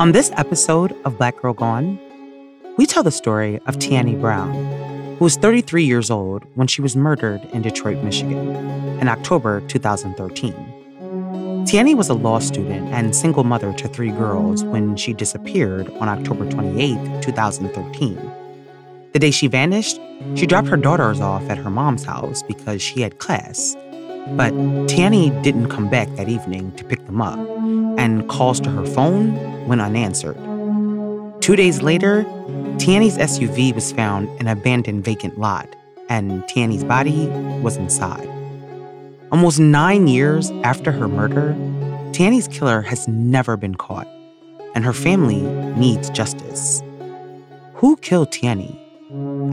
On this episode of Black Girl Gone, we tell the story of Tiane Brown, who was 33 years old when she was murdered in Detroit, Michigan, in October 2013. Tiane was a law student and single mother to three girls when she disappeared on October 28, 2013. The day she vanished, she dropped her daughters off at her mom's house because she had class. But Tiane didn't come back that evening to pick them up, and calls to her phone went unanswered. Two days later, Tiane's SUV was found in an abandoned vacant lot, and Tiane's body was inside. Almost nine years after her murder, Tiane's killer has never been caught, and her family needs justice. Who killed Tiane,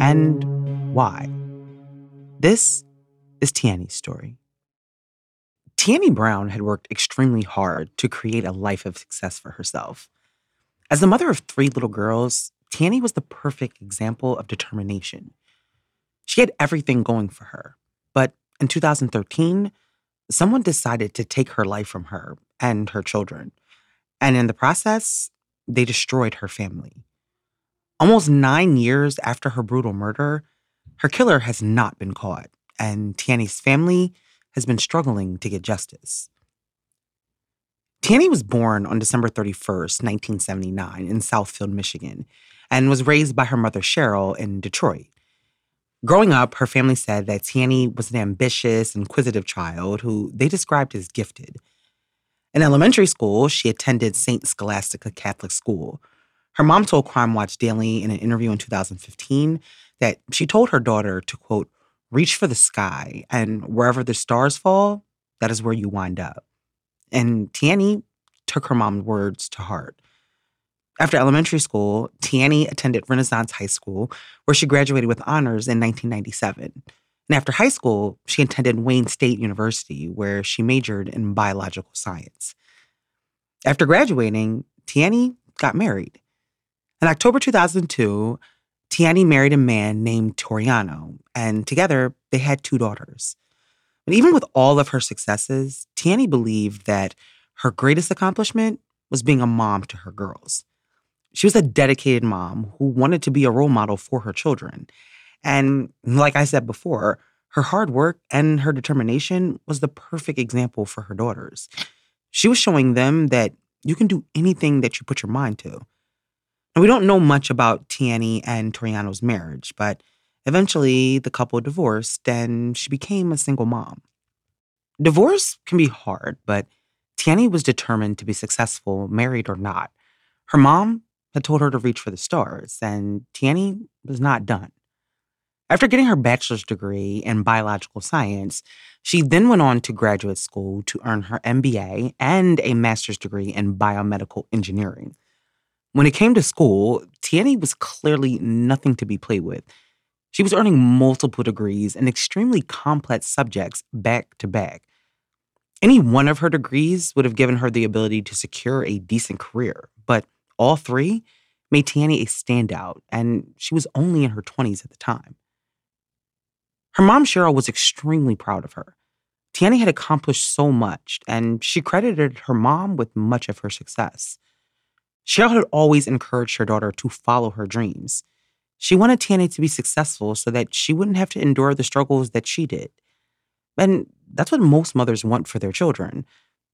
and why? This is Tiane's story. Tiane Brown had worked extremely hard to create a life of success for herself. As the mother of three little girls, Tiane was the perfect example of determination. She had everything going for her, but in 2013, someone decided to take her life from her and her children. And in the process, they destroyed her family. Almost nine years after her brutal murder, her killer has not been caught, and Tiane's family has been struggling to get justice. Tiane was born on December 31st, 1979, in Southfield, Michigan, and was raised by her mother, Cheryl, in Detroit. Growing up, her family said that Tiane was an ambitious, inquisitive child who they described as gifted. In elementary school, she attended St. Scholastica Catholic School. Her mom told Crime Watch Daily in an interview in 2015 that she told her daughter to, quote, reach for the sky, and wherever the stars fall, that is where you wind up. And Tiane took her mom's words to heart. After elementary school, Tiane attended Renaissance High School, where she graduated with honors in 1997. And after high school, she attended Wayne State University, where she majored in biological science. After graduating, Tiane got married. In October 2002, Tiane married a man named Toriano, and together they had two daughters. But even with all of her successes, Tiane believed that her greatest accomplishment was being a mom to her girls. She was a dedicated mom who wanted to be a role model for her children. And like I said before, her hard work and her determination was the perfect example for her daughters. She was showing them that you can do anything that you put your mind to. And we don't know much about Tiane and Toriano's marriage, but eventually the couple divorced and she became a single mom. Divorce can be hard, but Tiane was determined to be successful, married or not. Her mom had told her to reach for the stars, and Tiane was not done. After getting her bachelor's degree in biological science, she then went on to graduate school to earn her MBA and a master's degree in biomedical engineering. When it came to school, Tiane was clearly nothing to be played with. She was earning multiple degrees in extremely complex subjects back to back. Any one of her degrees would have given her the ability to secure a decent career, but all three made Tiane a standout, and she was only in her 20s at the time. Her mom, Cheryl, was extremely proud of her. Tiane had accomplished so much, and she credited her mom with much of her success. Cheryl had always encouraged her daughter to follow her dreams. She wanted Tiane to be successful so that she wouldn't have to endure the struggles that she did. And that's what most mothers want for their children.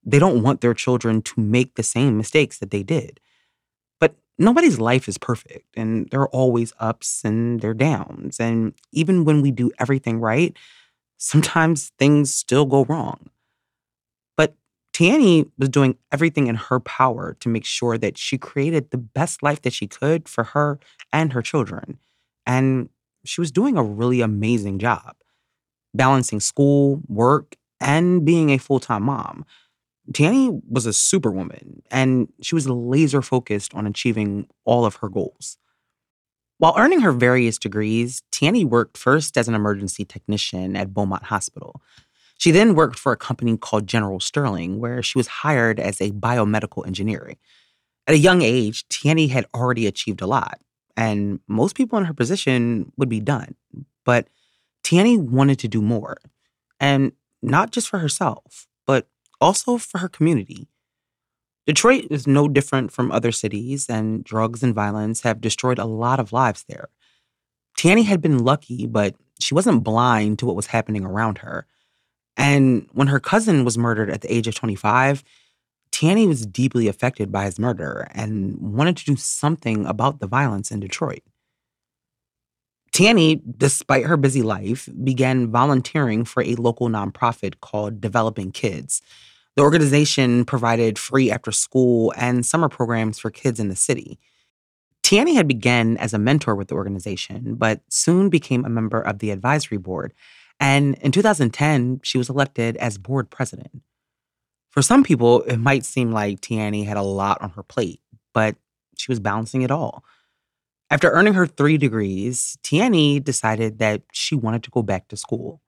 They don't want their children to make the same mistakes that they did. But nobody's life is perfect, and there are always ups and there are downs. And even when we do everything right, sometimes things still go wrong. Tiane was doing everything in her power to make sure that she created the best life that she could for her and her children. And she was doing a really amazing job balancing school, work, and being a full time mom. Tiane was a superwoman, and she was laser focused on achieving all of her goals. While earning her various degrees, Tiane worked first as an emergency technician at Beaumont Hospital. She then worked for a company called General Sterling, where she was hired as a biomedical engineer. At a young age, Tiane had already achieved a lot, and most people in her position would be done. But Tiane wanted to do more, and not just for herself, but also for her community. Detroit is no different from other cities, and drugs and violence have destroyed a lot of lives there. Tiane had been lucky, but she wasn't blind to what was happening around her. And when her cousin was murdered at the age of 25, Tiane was deeply affected by his murder and wanted to do something about the violence in Detroit. Tiane, despite her busy life, began volunteering for a local nonprofit called Developing Kids. The organization provided free after school and summer programs for kids in the city. Tiane had begun as a mentor with the organization, but soon became a member of the advisory board. And in 2010, she was elected as board president. For some people, it might seem like Tiane had a lot on her plate, but she was balancing it all. After earning her three degrees, Tiane decided that she wanted to go back to school.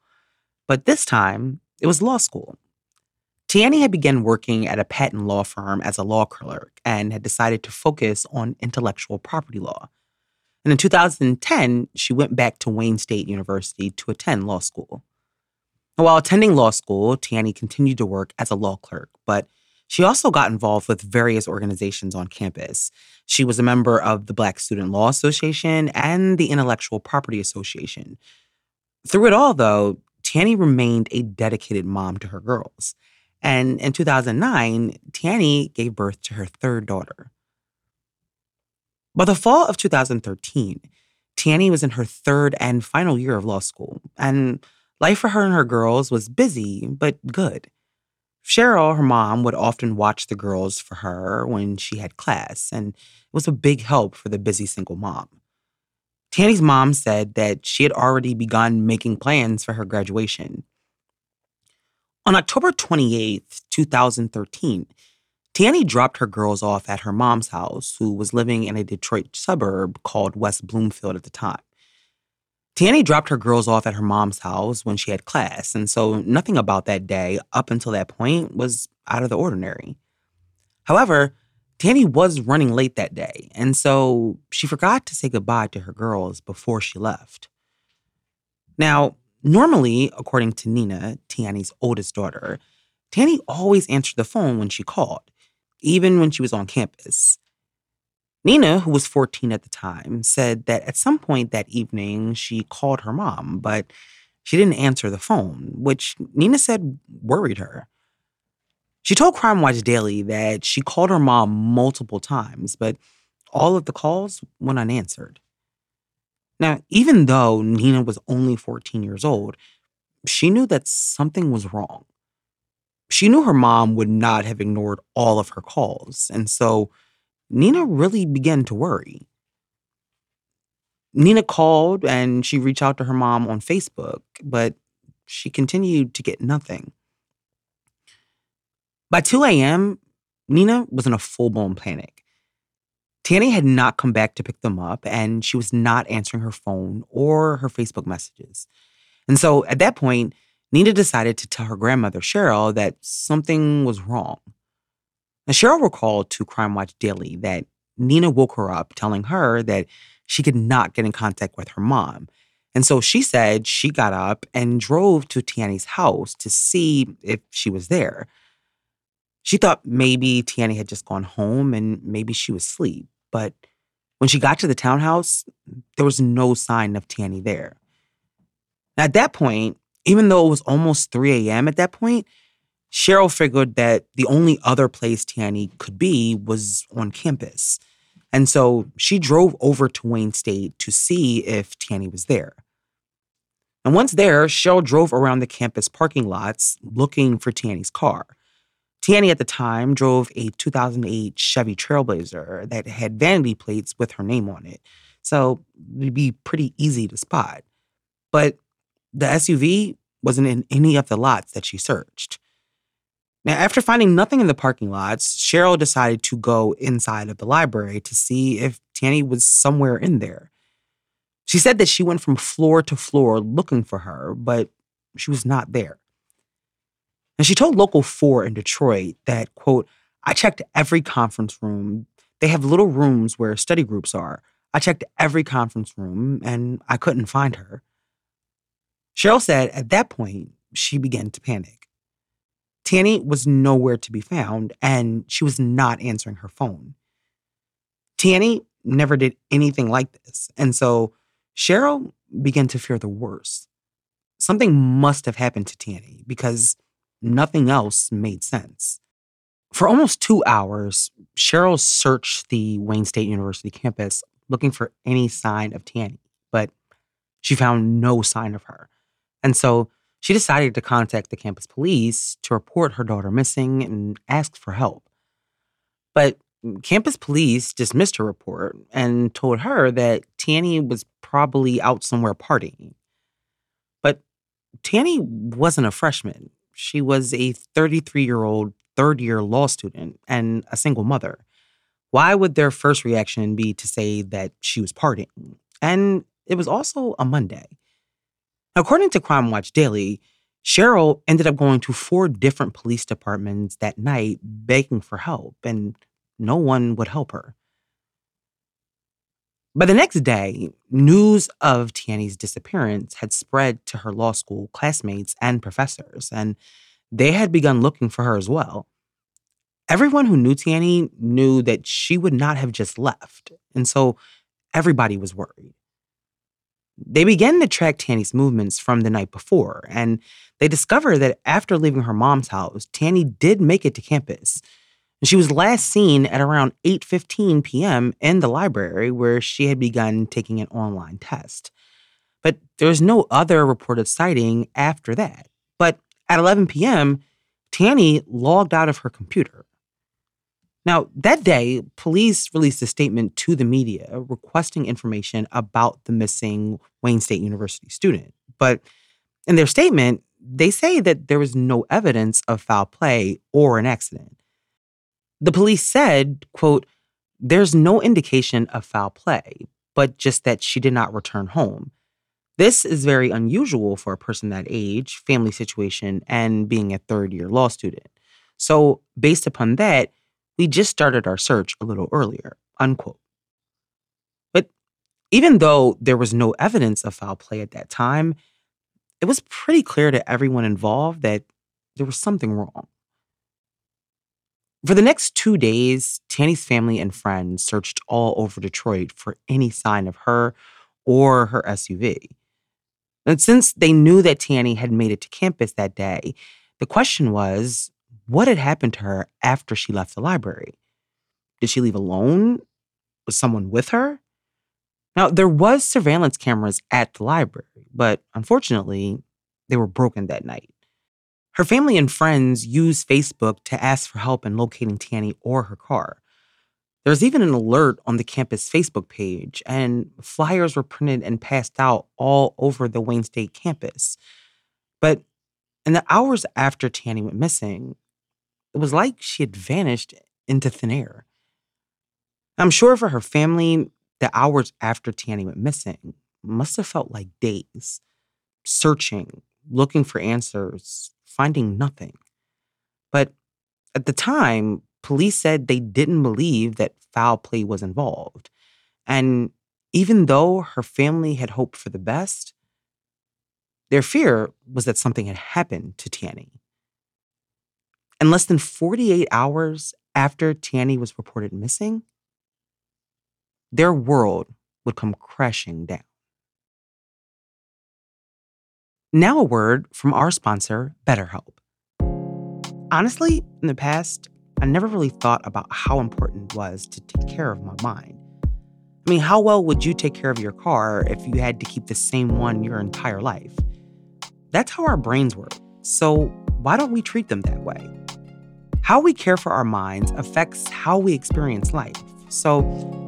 But this time, it was law school. Tiane had begun working at a patent law firm as a law clerk and had decided to focus on intellectual property law. And in 2010, she went back to Wayne State University to attend law school. While attending law school, Tiane continued to work as a law clerk, but she also got involved with various organizations on campus. She was a member of the Black Student Law Association and the Intellectual Property Association. Through it all, though, Tiane remained a dedicated mom to her girls. And in 2009, Tiane gave birth to her third daughter. By the fall of 2013, Tiane was in her third and final year of law school, and life for her and her girls was busy but good. Cheryl, her mom, would often watch the girls for her when she had class, and it was a big help for the busy single mom. Tiane's mom said that she had already begun making plans for her graduation. On October 28, 2013, Tiane dropped her girls off at her mom's house, who was living in a Detroit suburb called West Bloomfield at the time. Tiane dropped her girls off at her mom's house when she had class, and so nothing about that day up until that point was out of the ordinary. However, Tiane was running late that day, and so she forgot to say goodbye to her girls before she left. Now, normally, according to Nina, Tiane's oldest daughter, Tiane always answered the phone when she called, even when she was on campus. Nina, who was 14 at the time, said that at some point that evening she called her mom, but she didn't answer the phone, which Nina said worried her. She told Crime Watch Daily that she called her mom multiple times, but all of the calls went unanswered. Now, even though Nina was only 14 years old, she knew that something was wrong. She knew her mom would not have ignored all of her calls, and so Nina really began to worry. Nina called and she reached out to her mom on Facebook, but she continued to get nothing. By 2 a.m., Nina was in a full blown panic. Tiane had not come back to pick them up, and she was not answering her phone or her Facebook messages. And so at that point, Nina decided to tell her grandmother, Cheryl, that something was wrong. Now, Cheryl recalled to Crime Watch Daily that Nina woke her up, telling her that she could not get in contact with her mom. And so she said she got up and drove to Tiane's house to see if she was there. She thought maybe Tiane had just gone home and maybe she was asleep. But when she got to the townhouse, there was no sign of Tiane there. Now, at that point, even though it was almost 3 a.m. at that point, Cheryl figured that the only other place Tiane could be was on campus. And so she drove over to Wayne State to see if Tiane was there. And once there, Cheryl drove around the campus parking lots looking for Tiane's car. Tiane at the time drove a 2008 Chevy Trailblazer that had vanity plates with her name on it. So it'd be pretty easy to spot. But the SUV wasn't in any of the lots that she searched. Now, after finding nothing in the parking lots, Cheryl decided to go inside of the library to see if Tiane was somewhere in there. She said that she went from floor to floor looking for her, but she was not there. And she told Local 4 in Detroit that, quote, I checked every conference room. They have little rooms where study groups are. I checked every conference room and I couldn't find her. Cheryl said at that point, she began to panic. Tiane was nowhere to be found, and she was not answering her phone. Tiane never did anything like this, and so Cheryl began to fear the worst. Something must have happened to Tiane because nothing else made sense. For almost two hours, Cheryl searched the Wayne State University campus looking for any sign of Tiane, but she found no sign of her. And so she decided to contact the campus police to report her daughter missing and ask for help. But campus police dismissed her report and told her that Tiane was probably out somewhere partying. But Tiane wasn't a freshman. She was a 33 year old third year law student and a single mother. Why would their first reaction be to say that she was partying? And it was also a Monday. According to Crime Watch Daily, Cheryl ended up going to four different police departments that night begging for help, and no one would help her. By the next day, news of Tiane's disappearance had spread to her law school classmates and professors, and they had begun looking for her as well. Everyone who knew Tiane knew that she would not have just left, and so everybody was worried. They began to track Tiane's movements from the night before, and they discovered that after leaving her mom's house, Tiane did make it to campus. She was last seen at around 8:15 p.m. in the library where she had begun taking an online test. But there was no other reported sighting after that. But at 11 p.m., Tiane logged out of her computer. Now, that day, police released a statement to the media requesting information about the missing Wayne State University student. But in their statement, they say that there was no evidence of foul play or an accident. The police said, quote, there's no indication of foul play, but just that she did not return home. This is very unusual for a person that age, family situation, and being a third year law student. So, based upon that, we just started our search a little earlier, unquote. But even though there was no evidence of foul play at that time, it was pretty clear to everyone involved that there was something wrong. For the next two days, Tiane's family and friends searched all over Detroit for any sign of her or her SUV. And since they knew that Tiane had made it to campus that day, the question was what had happened to her after she left the library? Did she leave alone? Was someone with her? Now, there was surveillance cameras at the library, but unfortunately, they were broken that night. Her family and friends used Facebook to ask for help in locating Tiane or her car. There was even an alert on the campus Facebook page, and flyers were printed and passed out all over the Wayne State campus. But in the hours after Tiane went missing, it was like she had vanished into thin air. I'm sure for her family, the hours after Tiane went missing must have felt like days, searching, looking for answers, finding nothing. But at the time, police said they didn't believe that foul play was involved. And even though her family had hoped for the best, their fear was that something had happened to Tiane. And less than 48 hours after Tiane was reported missing, their world would come crashing down. Now, a word from our sponsor, BetterHelp. Honestly, in the past, I never really thought about how important it was to take care of my mind. I mean, how well would you take care of your car if you had to keep the same one your entire life? That's how our brains work. So, why don't we treat them that way? How we care for our minds affects how we experience life. So,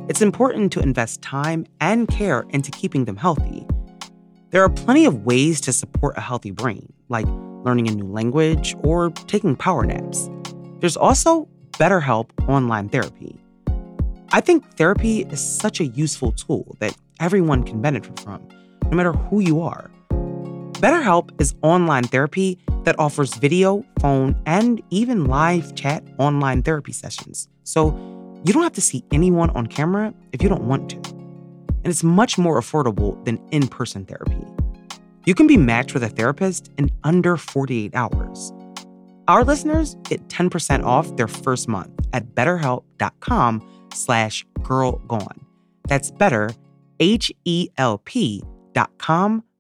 it's important to invest time and care into keeping them healthy. There are plenty of ways to support a healthy brain, like learning a new language or taking power naps. There's also BetterHelp online therapy. I think therapy is such a useful tool that everyone can benefit from, no matter who you are. BetterHelp is online therapy that offers video, phone, and even live chat online therapy sessions. So you don't have to see anyone on camera if you don't want to. And it's much more affordable than in person therapy. You can be matched with a therapist in under 48 hours. Our listeners get 10% off their first month at betterhelp.com slash girlgone. That's better, H-E-L-P dot com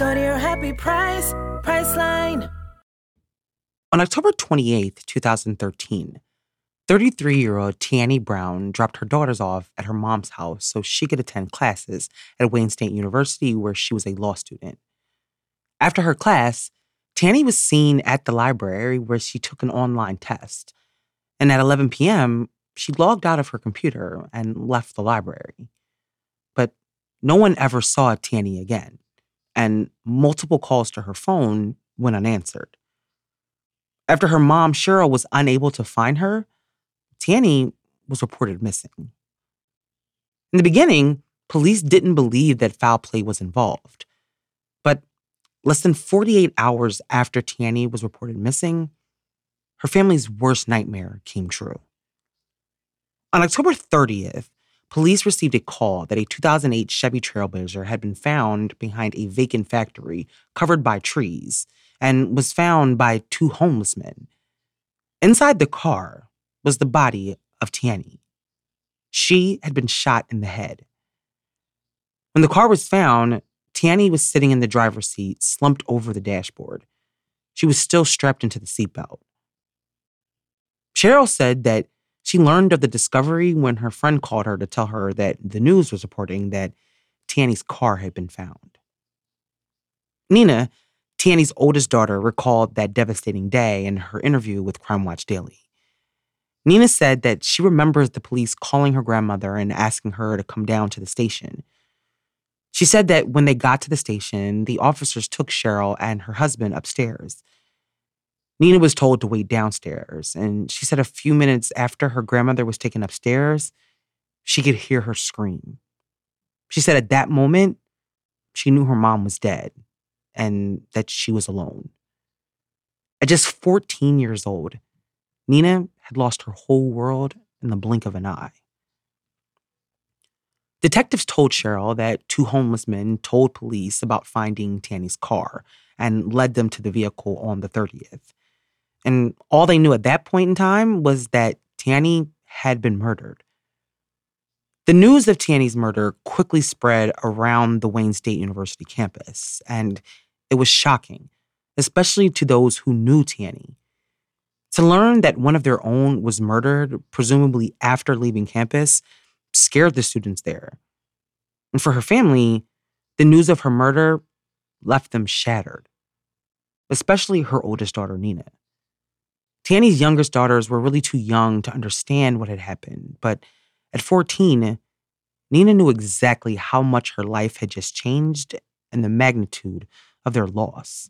Go to your happy price, Priceline. On October 28, 2013, 33 year old Tiane Brown dropped her daughters off at her mom's house so she could attend classes at Wayne State University, where she was a law student. After her class, Tiane was seen at the library where she took an online test. And at 11 p.m., she logged out of her computer and left the library. But no one ever saw Tiane again, and multiple calls to her phone went unanswered. After her mom, Cheryl, was unable to find her, Tiane was reported missing. In the beginning, police didn't believe that foul play was involved. But less than 48 hours after Tiane was reported missing, her family's worst nightmare came true. On October 30th, police received a call that a 2008 Chevy Trailblazer had been found behind a vacant factory covered by trees and was found by two homeless men. Inside the car was the body of Tiane. She had been shot in the head. When the car was found, Tiane was sitting in the driver's seat, slumped over the dashboard. She was still strapped into the seatbelt. Cheryl said that she learned of the discovery when her friend called her to tell her that the news was reporting that Tiane's car had been found. Nina, Tiane's oldest daughter, recalled that devastating day in her interview with Crime Watch Daily. Nina said that she remembers the police calling her grandmother and asking her to come down to the station. She said that when they got to the station, the officers took Cheryl and her husband upstairs. Nina was told to wait downstairs, and she said a few minutes after her grandmother was taken upstairs, she could hear her scream. She said at that moment, she knew her mom was dead and that she was alone. At just 14 years old, Nina had lost her whole world in the blink of an eye. Detectives told Cheryl that two homeless men told police about finding Tiane's car and led them to the vehicle on the 30th. And all they knew at that point in time was that Tiane had been murdered. The news of Tiane's murder quickly spread around the Wayne State University campus, and it was shocking, especially to those who knew Tiane. To learn that one of their own was murdered, presumably after leaving campus, scared the students there. And for her family, the news of her murder left them shattered, especially her oldest daughter, Nina. Tiane's youngest daughters were really too young to understand what had happened, but at 14, Nina knew exactly how much her life had just changed and the magnitude of their loss.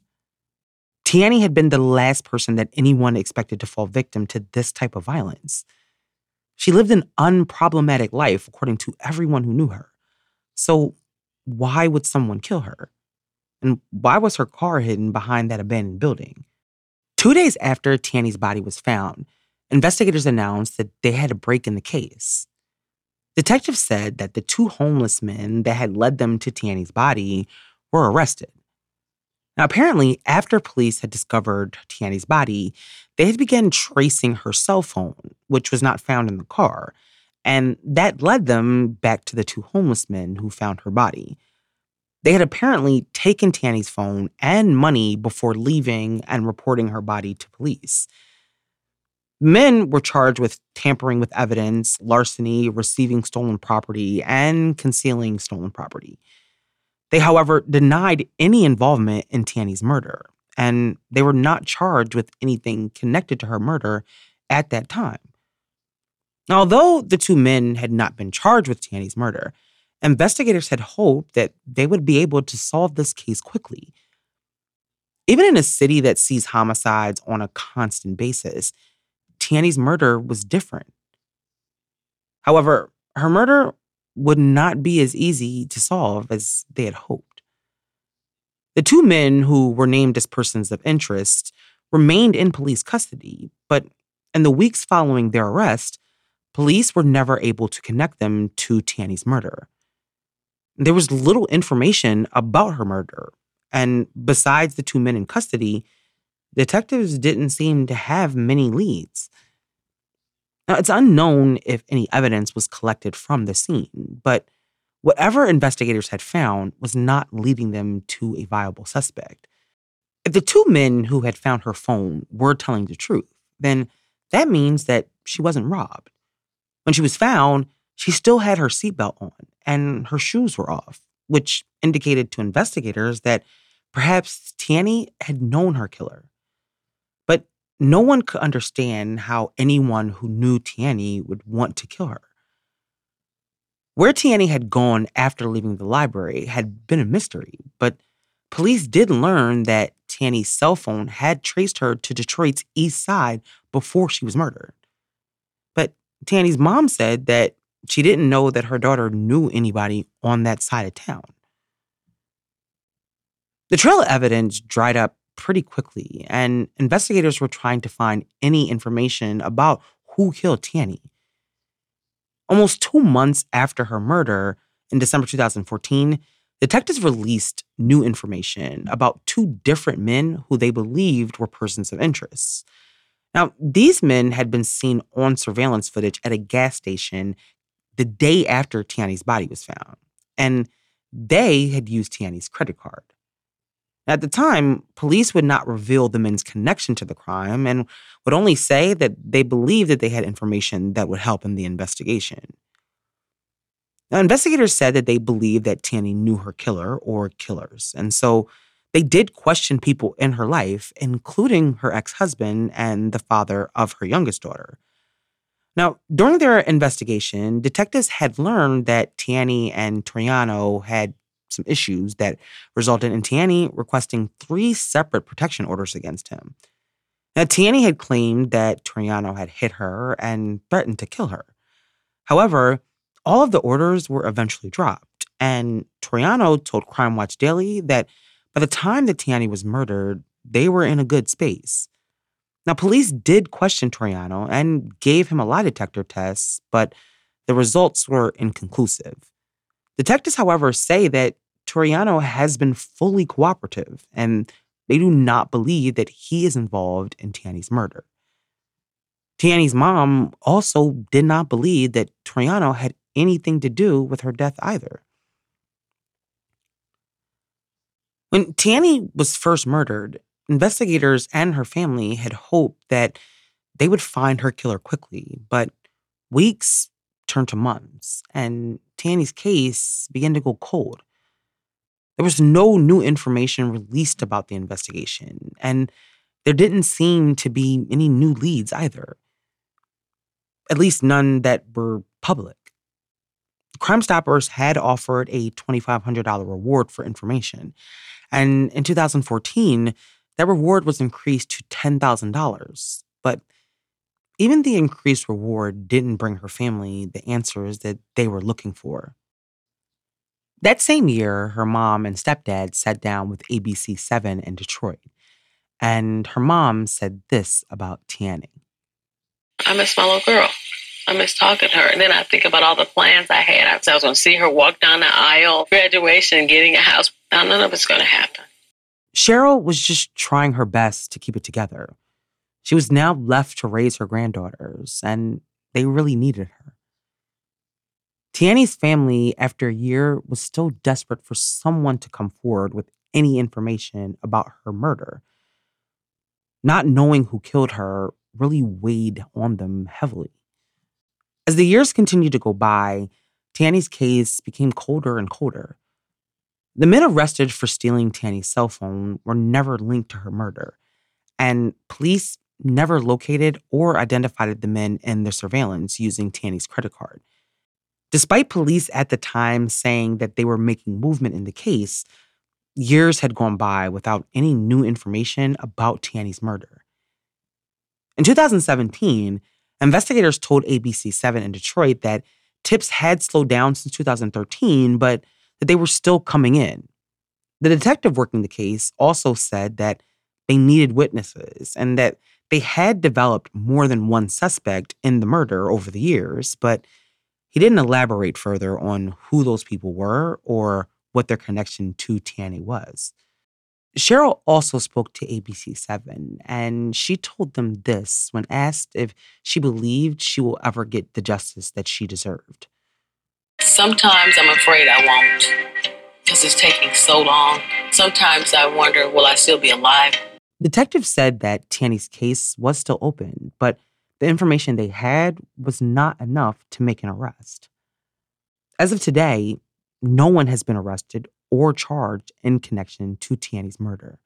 Tiane had been the last person that anyone expected to fall victim to this type of violence. She lived an unproblematic life, according to everyone who knew her. So, why would someone kill her? And why was her car hidden behind that abandoned building? Two days after Tiane's body was found, investigators announced that they had a break in the case. Detectives said that the two homeless men that had led them to Tiane's body were arrested. Now, apparently, after police had discovered Tiane's body, they had begun tracing her cell phone, which was not found in the car, and that led them back to the two homeless men who found her body. They had apparently taken Tiane's phone and money before leaving and reporting her body to police. Men were charged with tampering with evidence, larceny, receiving stolen property, and concealing stolen property. They, however, denied any involvement in Tiane's murder, and they were not charged with anything connected to her murder at that time. Although the two men had not been charged with Tiane's murder, investigators had hoped that they would be able to solve this case quickly. Even in a city that sees homicides on a constant basis, Tiane's murder was different. However, her murder would not be as easy to solve as they had hoped. The two men who were named as persons of interest remained in police custody, but in the weeks following their arrest, police were never able to connect them to Tiane's murder. There was little information about her murder, and besides the two men in custody, detectives didn't seem to have many leads. Now, it's unknown if any evidence was collected from the scene, but whatever investigators had found was not leading them to a viable suspect. If the two men who had found her phone were telling the truth, then that means that she wasn't robbed. When she was found, she still had her seatbelt on and her shoes were off, which indicated to investigators that perhaps Tiane had known her killer. But no one could understand how anyone who knew Tiane would want to kill her. Where Tiane had gone after leaving the library had been a mystery, but police did learn that Tiane's cell phone had traced her to Detroit's east side before she was murdered. But Tiane's mom said that she didn't know that her daughter knew anybody on that side of town. The trail of evidence dried up pretty quickly, and investigators were trying to find any information about who killed Tiane. Almost two months after her murder, in December 2014, detectives released new information about two different men who they believed were persons of interest. Now, these men had been seen on surveillance footage at a gas station the day after Tiane's body was found, and they had used Tiane's credit card. At the time, police would not reveal the men's connection to the crime and would only say that they believed that they had information that would help in the investigation. Now, investigators said that they believed that Tiane knew her killer or killers, and so they did question people in her life, including her ex husband and the father of her youngest daughter. Now, during their investigation, detectives had learned that Tiane and Troiano had some issues that resulted in Tiane requesting three separate protection orders against him. Now, Tiane had claimed that Troiano had hit her and threatened to kill her. However, all of the orders were eventually dropped, and Troiano told Crime Watch Daily that by the time that Tiane was murdered, they were in a good space. Now, police did question Troiano and gave him a lie detector test, but the results were inconclusive. Detectives, however, say that Troiano has been fully cooperative and they do not believe that he is involved in Tiane's murder. Tiane's mom also did not believe that Troiano had anything to do with her death either. When Tiane was first murdered, Investigators and her family had hoped that they would find her killer quickly, but weeks turned to months, and Tiane's case began to go cold. There was no new information released about the investigation, and there didn't seem to be any new leads either, at least none that were public. Crime Stoppers had offered a $2,500 reward for information. And in 2014, that reward was increased to $10,000. But even the increased reward didn't bring her family the answers that they were looking for. That same year, her mom and stepdad sat down with ABC 7 in Detroit. And her mom said this about Tiane. I miss my little girl. I miss talking to her. And then I think about all the plans I had. I was going to see her walk down the aisle, graduation, getting a house. Now, none of it's going to happen. Cheryl was just trying her best to keep it together. She was now left to raise her granddaughters, and they really needed her. Tiane's family, after a year, was still desperate for someone to come forward with any information about her murder. Not knowing who killed her really weighed on them heavily. As the years continued to go by, Tiane's case became colder and colder. The men arrested for stealing Tiane's cell phone were never linked to her murder, and police never located or identified the men in their surveillance using Tiane's credit card. Despite police at the time saying that they were making movement in the case, years had gone by without any new information about Tiane's murder. In 2017, investigators told ABC 7 in Detroit that tips had slowed down since 2013, but that they were still coming in. The detective working the case also said that they needed witnesses and that they had developed more than one suspect in the murder over the years, but he didn't elaborate further on who those people were or what their connection to Tiane was. Cheryl also spoke to ABC7, and she told them this when asked if she believed she will ever get the justice that she deserved. Sometimes I'm afraid I won't because it's taking so long. Sometimes I wonder, will I still be alive? Detectives said that Tiane's case was still open, but the information they had was not enough to make an arrest. As of today, no one has been arrested or charged in connection to Tiane's murder.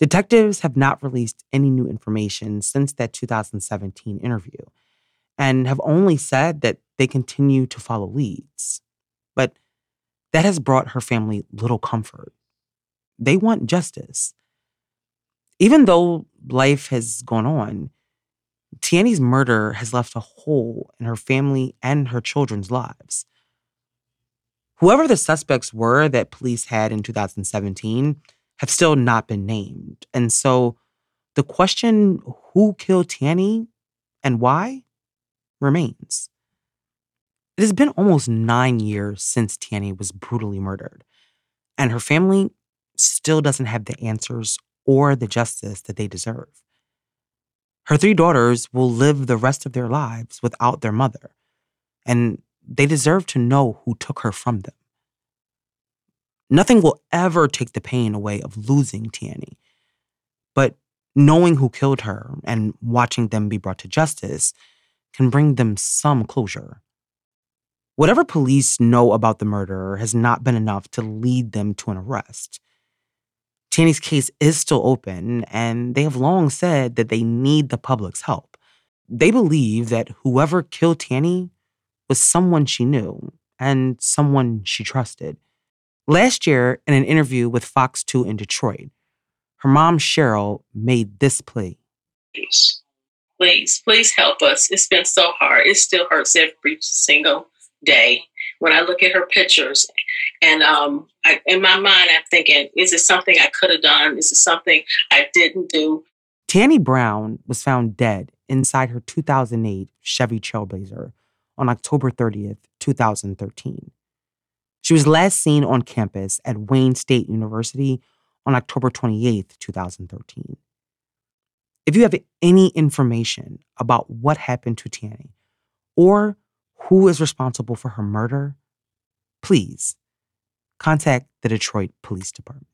Detectives have not released any new information since that 2017 interview and have only said that they continue to follow leads. But that has brought her family little comfort. They want justice. Even though life has gone on, Tiane's murder has left a hole in her family and her children's lives. Whoever the suspects were that police had in 2017 have still not been named. And so the question who killed Tiane and why remains. It has been almost nine years since Tiane was brutally murdered, and her family still doesn't have the answers or the justice that they deserve. Her three daughters will live the rest of their lives without their mother, and they deserve to know who took her from them. Nothing will ever take the pain away of losing Tiane, but knowing who killed her and watching them be brought to justice can bring them some closure. Whatever police know about the murderer has not been enough to lead them to an arrest. Tiane's case is still open, and they have long said that they need the public's help. They believe that whoever killed Tiane was someone she knew and someone she trusted. Last year, in an interview with Fox 2 in Detroit, her mom, Cheryl, made this plea. Please, please help us. It's been so hard. It still hurts every single day when I look at her pictures. And um, I, in my mind, I'm thinking, is it something I could have done? Is it something I didn't do? Tiane Brown was found dead inside her 2008 Chevy Trailblazer on October 30th, 2013. She was last seen on campus at Wayne State University on October 28th, 2013. If you have any information about what happened to Tiane or who is responsible for her murder, please contact the Detroit Police Department.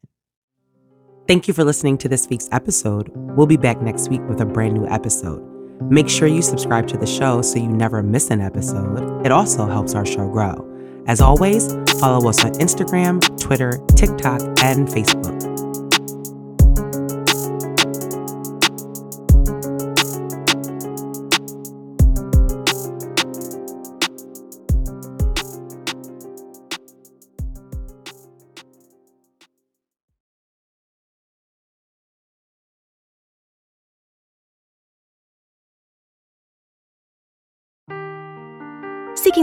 Thank you for listening to this week's episode. We'll be back next week with a brand new episode. Make sure you subscribe to the show so you never miss an episode. It also helps our show grow. As always, follow us on Instagram, Twitter, TikTok, and Facebook.